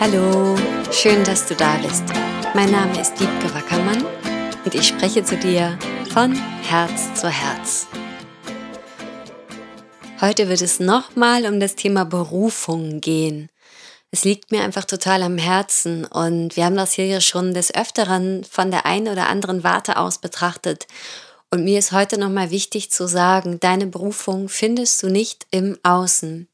Hallo, schön, dass du da bist. Mein Name ist Diebke Wackermann und ich spreche zu dir von Herz zu Herz. Heute wird es nochmal um das Thema Berufung gehen. Es liegt mir einfach total am Herzen und wir haben das hier schon des Öfteren von der einen oder anderen Warte aus betrachtet. Und mir ist heute nochmal wichtig zu sagen, deine Berufung findest du nicht im Außen.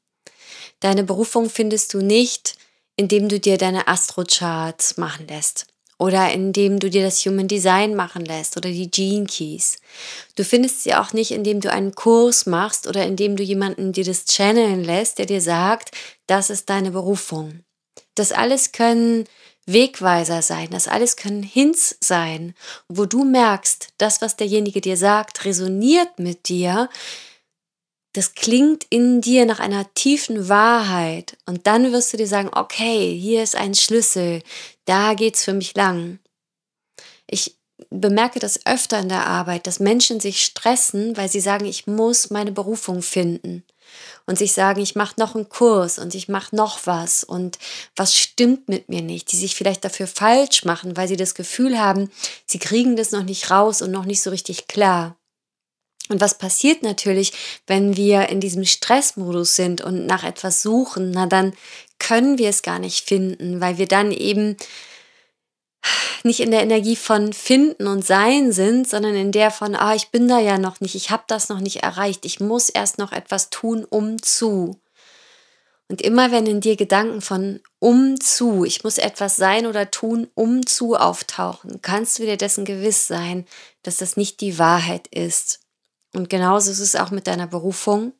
Deine Berufung findest du nicht indem du dir deine Astrocharts machen lässt oder indem du dir das Human Design machen lässt oder die Gene Keys. Du findest sie auch nicht, indem du einen Kurs machst oder indem du jemanden dir das channeln lässt, der dir sagt, das ist deine Berufung. Das alles können Wegweiser sein, das alles können Hints sein, wo du merkst, das, was derjenige dir sagt, resoniert mit dir, das klingt in dir nach einer tiefen Wahrheit. Und dann wirst du dir sagen, okay, hier ist ein Schlüssel, da geht's für mich lang. Ich bemerke das öfter in der Arbeit, dass Menschen sich stressen, weil sie sagen, ich muss meine Berufung finden. Und sich sagen, ich mache noch einen Kurs und ich mache noch was. Und was stimmt mit mir nicht, die sich vielleicht dafür falsch machen, weil sie das Gefühl haben, sie kriegen das noch nicht raus und noch nicht so richtig klar. Und was passiert natürlich, wenn wir in diesem Stressmodus sind und nach etwas suchen? Na, dann können wir es gar nicht finden, weil wir dann eben nicht in der Energie von finden und sein sind, sondern in der von, ah, ich bin da ja noch nicht, ich habe das noch nicht erreicht, ich muss erst noch etwas tun, um zu. Und immer wenn in dir Gedanken von um zu, ich muss etwas sein oder tun, um zu auftauchen, kannst du dir dessen gewiss sein, dass das nicht die Wahrheit ist. Und genauso ist es auch mit deiner Berufung.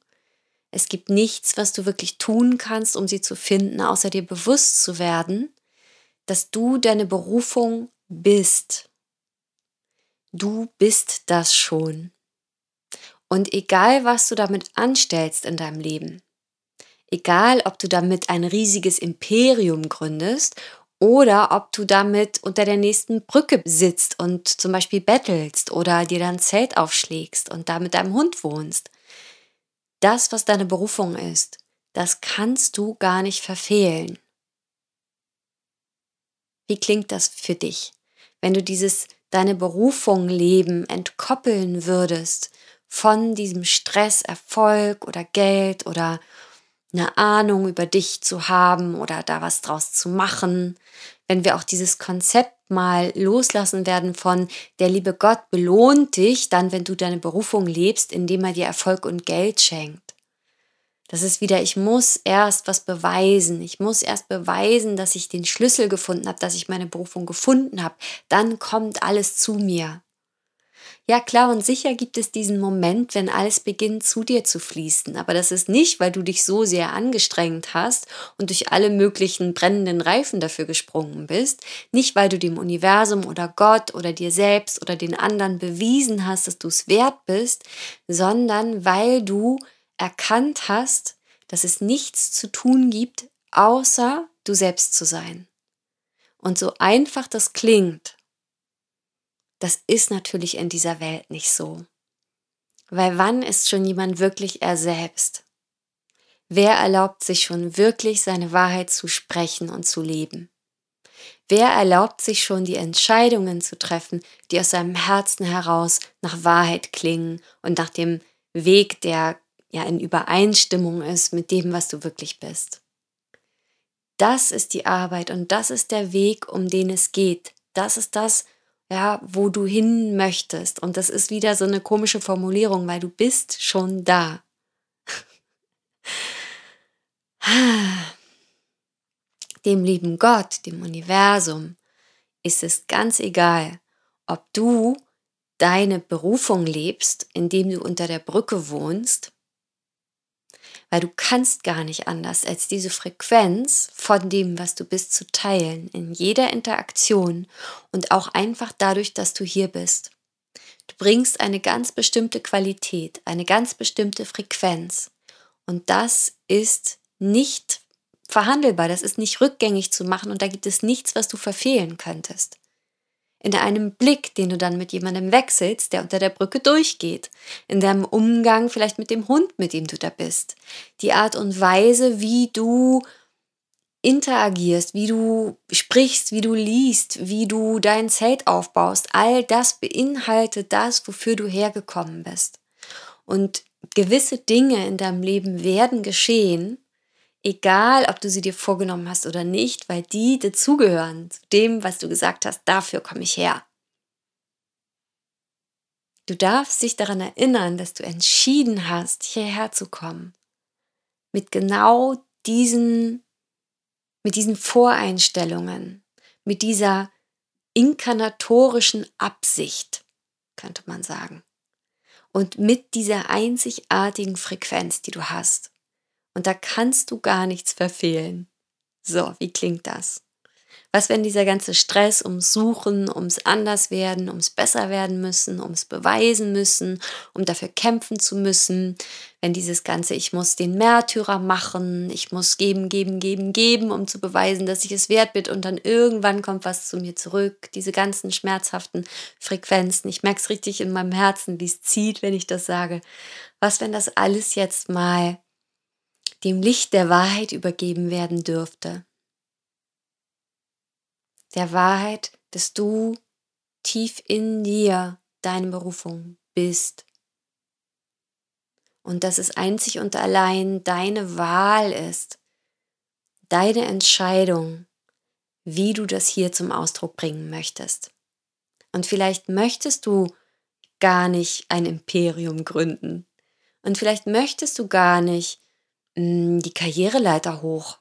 Es gibt nichts, was du wirklich tun kannst, um sie zu finden, außer dir bewusst zu werden, dass du deine Berufung bist. Du bist das schon. Und egal, was du damit anstellst in deinem Leben, egal, ob du damit ein riesiges Imperium gründest oder ob du damit unter der nächsten Brücke sitzt und zum Beispiel bettelst oder dir dann Zelt aufschlägst und da mit deinem Hund wohnst. Das, was deine Berufung ist, das kannst du gar nicht verfehlen. Wie klingt das für dich, wenn du dieses deine Berufung leben entkoppeln würdest von diesem Stress, Erfolg oder Geld oder eine Ahnung über dich zu haben oder da was draus zu machen, wenn wir auch dieses Konzept mal loslassen werden von der liebe Gott belohnt dich dann, wenn du deine Berufung lebst, indem er dir Erfolg und Geld schenkt. Das ist wieder, ich muss erst was beweisen. Ich muss erst beweisen, dass ich den Schlüssel gefunden habe, dass ich meine Berufung gefunden habe. Dann kommt alles zu mir. Ja, klar und sicher gibt es diesen Moment, wenn alles beginnt zu dir zu fließen. Aber das ist nicht, weil du dich so sehr angestrengt hast und durch alle möglichen brennenden Reifen dafür gesprungen bist. Nicht, weil du dem Universum oder Gott oder dir selbst oder den anderen bewiesen hast, dass du es wert bist, sondern weil du erkannt hast, dass es nichts zu tun gibt, außer du selbst zu sein. Und so einfach das klingt, das ist natürlich in dieser Welt nicht so. Weil wann ist schon jemand wirklich er selbst? Wer erlaubt sich schon wirklich seine Wahrheit zu sprechen und zu leben? Wer erlaubt sich schon die Entscheidungen zu treffen, die aus seinem Herzen heraus nach Wahrheit klingen und nach dem Weg, der ja in Übereinstimmung ist mit dem, was du wirklich bist? Das ist die Arbeit und das ist der Weg, um den es geht. Das ist das, ja, wo du hin möchtest. Und das ist wieder so eine komische Formulierung, weil du bist schon da. Dem lieben Gott, dem Universum, ist es ganz egal, ob du deine Berufung lebst, indem du unter der Brücke wohnst weil du kannst gar nicht anders, als diese Frequenz von dem, was du bist, zu teilen, in jeder Interaktion und auch einfach dadurch, dass du hier bist. Du bringst eine ganz bestimmte Qualität, eine ganz bestimmte Frequenz und das ist nicht verhandelbar, das ist nicht rückgängig zu machen und da gibt es nichts, was du verfehlen könntest in einem Blick, den du dann mit jemandem wechselst, der unter der Brücke durchgeht, in deinem Umgang vielleicht mit dem Hund, mit dem du da bist, die Art und Weise, wie du interagierst, wie du sprichst, wie du liest, wie du dein Zelt aufbaust, all das beinhaltet das, wofür du hergekommen bist. Und gewisse Dinge in deinem Leben werden geschehen, egal ob du sie dir vorgenommen hast oder nicht, weil die dazugehören zu dem, was du gesagt hast, dafür komme ich her. Du darfst dich daran erinnern, dass du entschieden hast, hierher zu kommen. Mit genau diesen mit diesen Voreinstellungen, mit dieser inkarnatorischen Absicht, könnte man sagen. Und mit dieser einzigartigen Frequenz, die du hast. Und da kannst du gar nichts verfehlen. So, wie klingt das? Was, wenn dieser ganze Stress ums Suchen, ums Anderswerden, ums Besserwerden müssen, ums Beweisen müssen, um dafür kämpfen zu müssen, wenn dieses ganze, ich muss den Märtyrer machen, ich muss geben, geben, geben, geben, um zu beweisen, dass ich es wert bin und dann irgendwann kommt was zu mir zurück, diese ganzen schmerzhaften Frequenzen. Ich merke es richtig in meinem Herzen, wie es zieht, wenn ich das sage. Was, wenn das alles jetzt mal dem Licht der Wahrheit übergeben werden dürfte? der Wahrheit, dass du tief in dir deine Berufung bist. Und dass es einzig und allein deine Wahl ist, deine Entscheidung, wie du das hier zum Ausdruck bringen möchtest. Und vielleicht möchtest du gar nicht ein Imperium gründen. Und vielleicht möchtest du gar nicht die Karriereleiter hoch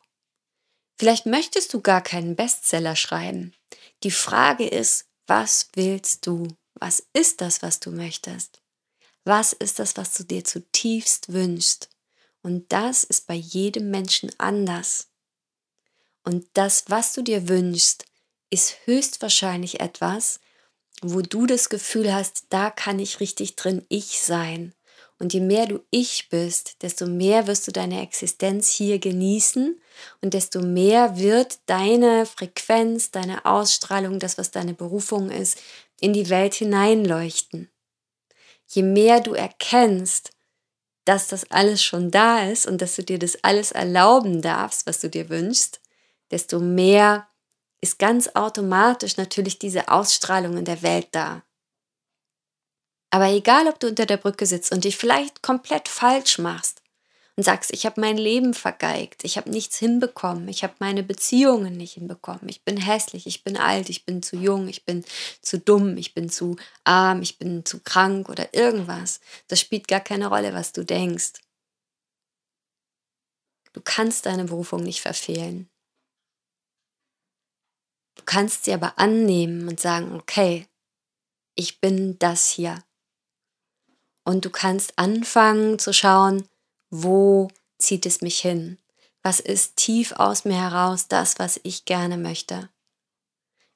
Vielleicht möchtest du gar keinen Bestseller schreiben. Die Frage ist, was willst du? Was ist das, was du möchtest? Was ist das, was du dir zutiefst wünschst? Und das ist bei jedem Menschen anders. Und das, was du dir wünschst, ist höchstwahrscheinlich etwas, wo du das Gefühl hast, da kann ich richtig drin ich sein. Und je mehr du ich bist, desto mehr wirst du deine Existenz hier genießen und desto mehr wird deine Frequenz, deine Ausstrahlung, das, was deine Berufung ist, in die Welt hineinleuchten. Je mehr du erkennst, dass das alles schon da ist und dass du dir das alles erlauben darfst, was du dir wünschst, desto mehr ist ganz automatisch natürlich diese Ausstrahlung in der Welt da. Aber egal, ob du unter der Brücke sitzt und dich vielleicht komplett falsch machst und sagst, ich habe mein Leben vergeigt, ich habe nichts hinbekommen, ich habe meine Beziehungen nicht hinbekommen, ich bin hässlich, ich bin alt, ich bin zu jung, ich bin zu dumm, ich bin zu arm, ich bin zu krank oder irgendwas, das spielt gar keine Rolle, was du denkst. Du kannst deine Berufung nicht verfehlen. Du kannst sie aber annehmen und sagen, okay, ich bin das hier. Und du kannst anfangen zu schauen, wo zieht es mich hin? Was ist tief aus mir heraus das, was ich gerne möchte?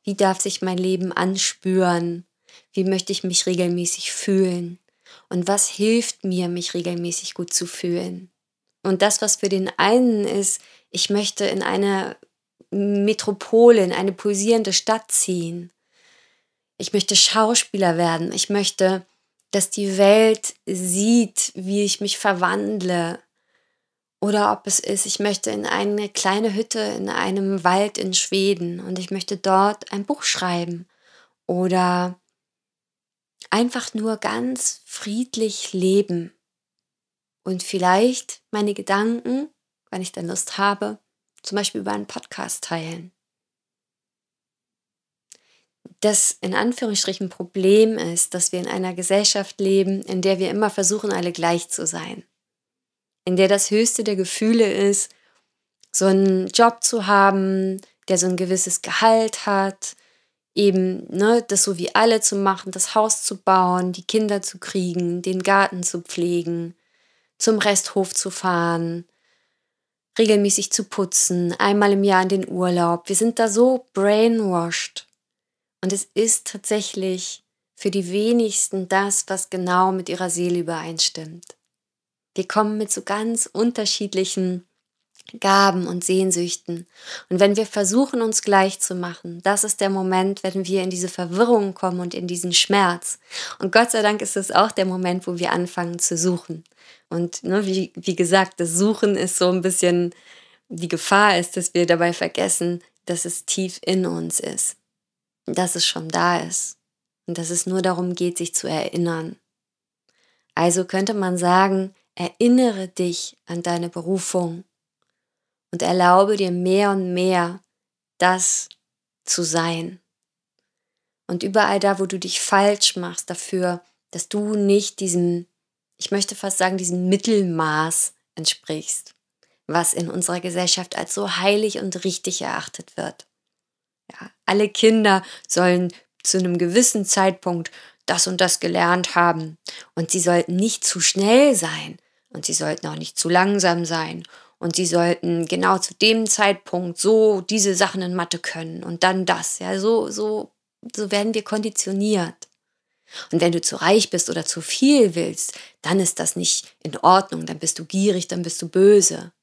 Wie darf sich mein Leben anspüren? Wie möchte ich mich regelmäßig fühlen? Und was hilft mir, mich regelmäßig gut zu fühlen? Und das, was für den einen ist, ich möchte in eine Metropole, in eine pulsierende Stadt ziehen. Ich möchte Schauspieler werden. Ich möchte dass die Welt sieht, wie ich mich verwandle. Oder ob es ist, ich möchte in eine kleine Hütte in einem Wald in Schweden und ich möchte dort ein Buch schreiben. Oder einfach nur ganz friedlich leben. Und vielleicht meine Gedanken, wenn ich dann Lust habe, zum Beispiel über einen Podcast teilen das in Anführungsstrichen Problem ist, dass wir in einer Gesellschaft leben, in der wir immer versuchen, alle gleich zu sein. In der das höchste der Gefühle ist, so einen Job zu haben, der so ein gewisses Gehalt hat, eben ne, das so wie alle zu machen, das Haus zu bauen, die Kinder zu kriegen, den Garten zu pflegen, zum Resthof zu fahren, regelmäßig zu putzen, einmal im Jahr in den Urlaub. Wir sind da so brainwashed und es ist tatsächlich für die wenigsten das, was genau mit ihrer Seele übereinstimmt. Wir kommen mit so ganz unterschiedlichen Gaben und Sehnsüchten. Und wenn wir versuchen, uns gleich zu machen, das ist der Moment, wenn wir in diese Verwirrung kommen und in diesen Schmerz. Und Gott sei Dank ist es auch der Moment, wo wir anfangen zu suchen. Und ne, wie, wie gesagt, das Suchen ist so ein bisschen die Gefahr ist, dass wir dabei vergessen, dass es tief in uns ist, dass es schon da ist und dass es nur darum geht, sich zu erinnern. Also könnte man sagen, erinnere dich an deine Berufung und erlaube dir mehr und mehr, das zu sein. Und überall da, wo du dich falsch machst dafür, dass du nicht diesem, ich möchte fast sagen, diesem Mittelmaß entsprichst, was in unserer Gesellschaft als so heilig und richtig erachtet wird. Ja, alle Kinder sollen zu einem gewissen Zeitpunkt das und das gelernt haben und sie sollten nicht zu schnell sein und sie sollten auch nicht zu langsam sein und sie sollten genau zu dem Zeitpunkt so diese Sachen in Mathe können und dann das. Ja, so, so, so werden wir konditioniert. Und wenn du zu reich bist oder zu viel willst, dann ist das nicht in Ordnung, dann bist du gierig, dann bist du böse.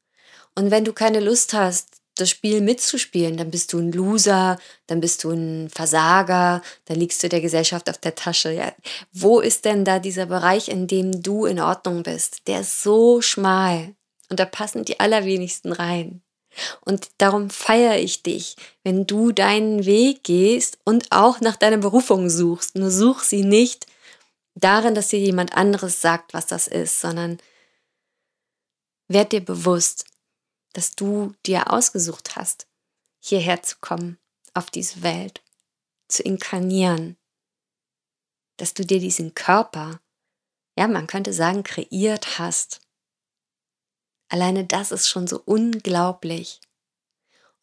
Und wenn du keine Lust hast, das Spiel mitzuspielen, dann bist du ein Loser, dann bist du ein Versager, dann liegst du der Gesellschaft auf der Tasche. Ja. Wo ist denn da dieser Bereich, in dem du in Ordnung bist? Der ist so schmal und da passen die allerwenigsten rein. Und darum feiere ich dich, wenn du deinen Weg gehst und auch nach deiner Berufung suchst. Nur such sie nicht darin, dass dir jemand anderes sagt, was das ist, sondern werd dir bewusst, dass du dir ausgesucht hast, hierher zu kommen, auf diese Welt, zu inkarnieren, dass du dir diesen Körper, ja, man könnte sagen, kreiert hast. Alleine das ist schon so unglaublich.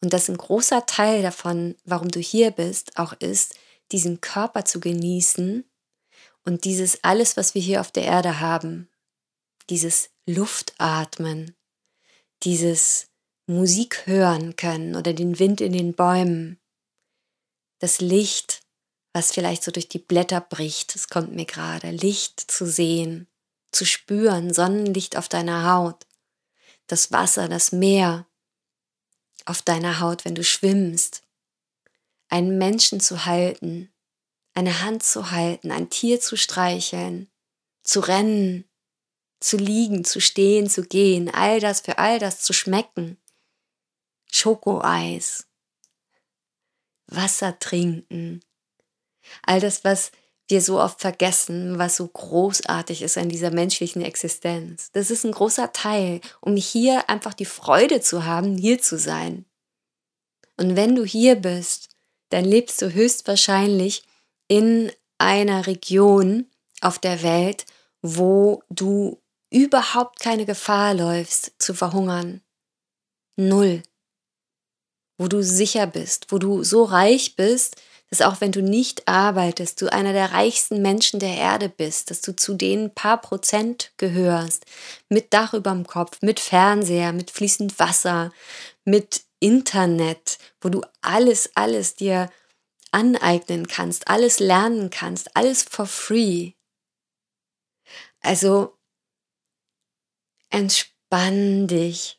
Und dass ein großer Teil davon, warum du hier bist, auch ist, diesen Körper zu genießen und dieses alles, was wir hier auf der Erde haben, dieses Luftatmen, dieses Musik hören können oder den Wind in den Bäumen, das Licht, was vielleicht so durch die Blätter bricht, es kommt mir gerade, Licht zu sehen, zu spüren, Sonnenlicht auf deiner Haut, das Wasser, das Meer auf deiner Haut, wenn du schwimmst, einen Menschen zu halten, eine Hand zu halten, ein Tier zu streicheln, zu rennen, zu liegen, zu stehen, zu gehen, all das für all das zu schmecken. Schokoeis, Wasser trinken, all das, was wir so oft vergessen, was so großartig ist an dieser menschlichen Existenz. Das ist ein großer Teil, um hier einfach die Freude zu haben, hier zu sein. Und wenn du hier bist, dann lebst du höchstwahrscheinlich in einer Region auf der Welt, wo du überhaupt keine Gefahr läufst zu verhungern. Null. Wo du sicher bist, wo du so reich bist, dass auch wenn du nicht arbeitest, du einer der reichsten Menschen der Erde bist, dass du zu den paar Prozent gehörst, mit Dach überm Kopf, mit Fernseher, mit fließend Wasser, mit Internet, wo du alles, alles dir aneignen kannst, alles lernen kannst, alles for free. Also entspann dich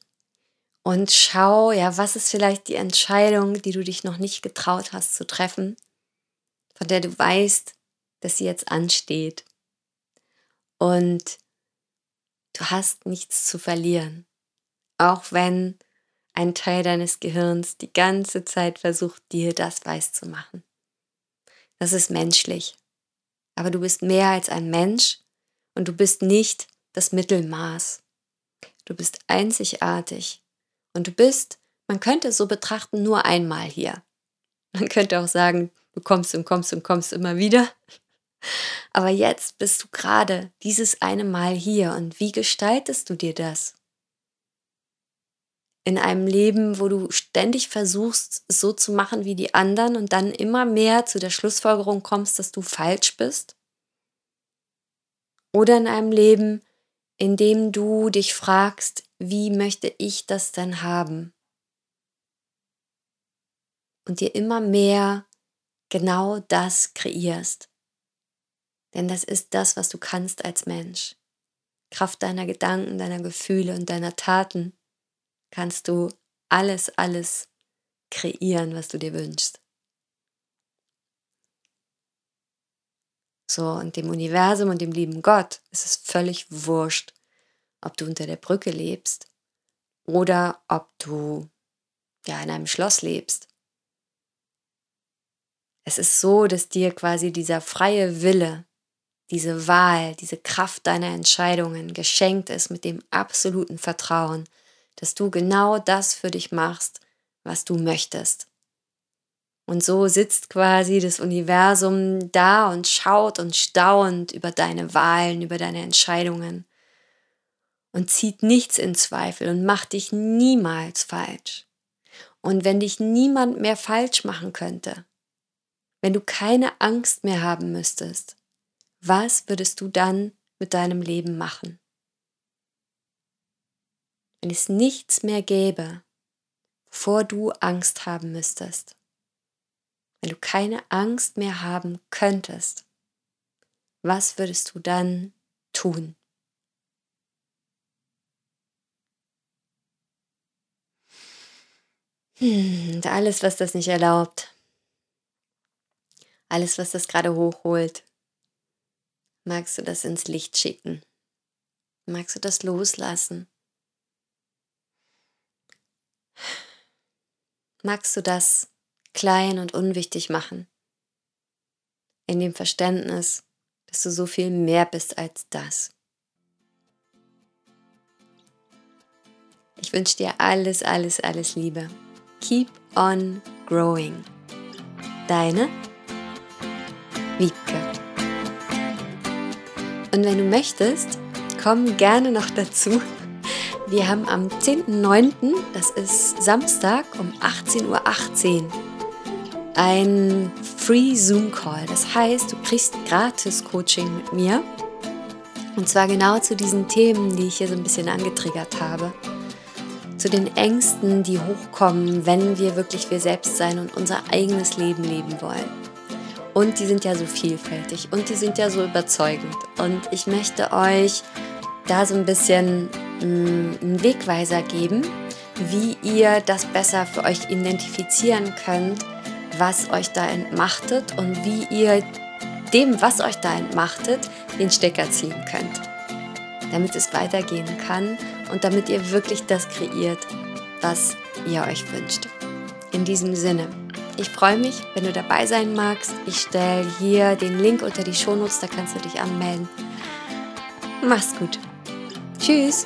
und schau, ja, was ist vielleicht die Entscheidung, die du dich noch nicht getraut hast zu treffen, von der du weißt, dass sie jetzt ansteht. Und du hast nichts zu verlieren, auch wenn ein Teil deines Gehirns die ganze Zeit versucht, dir das weiß zu machen. Das ist menschlich. Aber du bist mehr als ein Mensch und du bist nicht das Mittelmaß. Du bist einzigartig und du bist, man könnte es so betrachten, nur einmal hier. Man könnte auch sagen, du kommst und kommst und kommst immer wieder. Aber jetzt bist du gerade dieses eine Mal hier und wie gestaltest du dir das? In einem Leben, wo du ständig versuchst, es so zu machen wie die anderen und dann immer mehr zu der Schlussfolgerung kommst, dass du falsch bist? Oder in einem Leben, indem du dich fragst, wie möchte ich das denn haben? Und dir immer mehr genau das kreierst. Denn das ist das, was du kannst als Mensch. Kraft deiner Gedanken, deiner Gefühle und deiner Taten kannst du alles, alles kreieren, was du dir wünschst. So, und dem Universum und dem lieben Gott ist es völlig wurscht, ob du unter der Brücke lebst oder ob du ja in einem Schloss lebst. Es ist so, dass dir quasi dieser freie Wille, diese Wahl, diese Kraft deiner Entscheidungen geschenkt ist mit dem absoluten Vertrauen, dass du genau das für dich machst, was du möchtest. Und so sitzt quasi das Universum da und schaut und staunt über deine Wahlen, über deine Entscheidungen und zieht nichts in Zweifel und macht dich niemals falsch. Und wenn dich niemand mehr falsch machen könnte, wenn du keine Angst mehr haben müsstest, was würdest du dann mit deinem Leben machen? Wenn es nichts mehr gäbe, vor du Angst haben müsstest, wenn du keine Angst mehr haben könntest, was würdest du dann tun? Hm, und alles, was das nicht erlaubt, alles, was das gerade hochholt, magst du das ins Licht schicken? Magst du das loslassen? Magst du das klein und unwichtig machen. In dem Verständnis, dass du so viel mehr bist als das. Ich wünsche dir alles, alles, alles Liebe. Keep on growing. Deine Wiebke. Und wenn du möchtest, komm gerne noch dazu wir haben am 10.09., das ist Samstag um 18.18 Uhr, .18 ein Free Zoom Call. Das heißt, du kriegst gratis Coaching mit mir. Und zwar genau zu diesen Themen, die ich hier so ein bisschen angetriggert habe. Zu den Ängsten, die hochkommen, wenn wir wirklich wir selbst sein und unser eigenes Leben leben wollen. Und die sind ja so vielfältig und die sind ja so überzeugend. Und ich möchte euch da so ein bisschen einen Wegweiser geben, wie ihr das besser für euch identifizieren könnt, was euch da entmachtet und wie ihr dem, was euch da entmachtet, den Stecker ziehen könnt, damit es weitergehen kann und damit ihr wirklich das kreiert, was ihr euch wünscht. In diesem Sinne, ich freue mich, wenn du dabei sein magst. Ich stelle hier den Link unter die Shownotes, da kannst du dich anmelden. Mach's gut. Tschüss.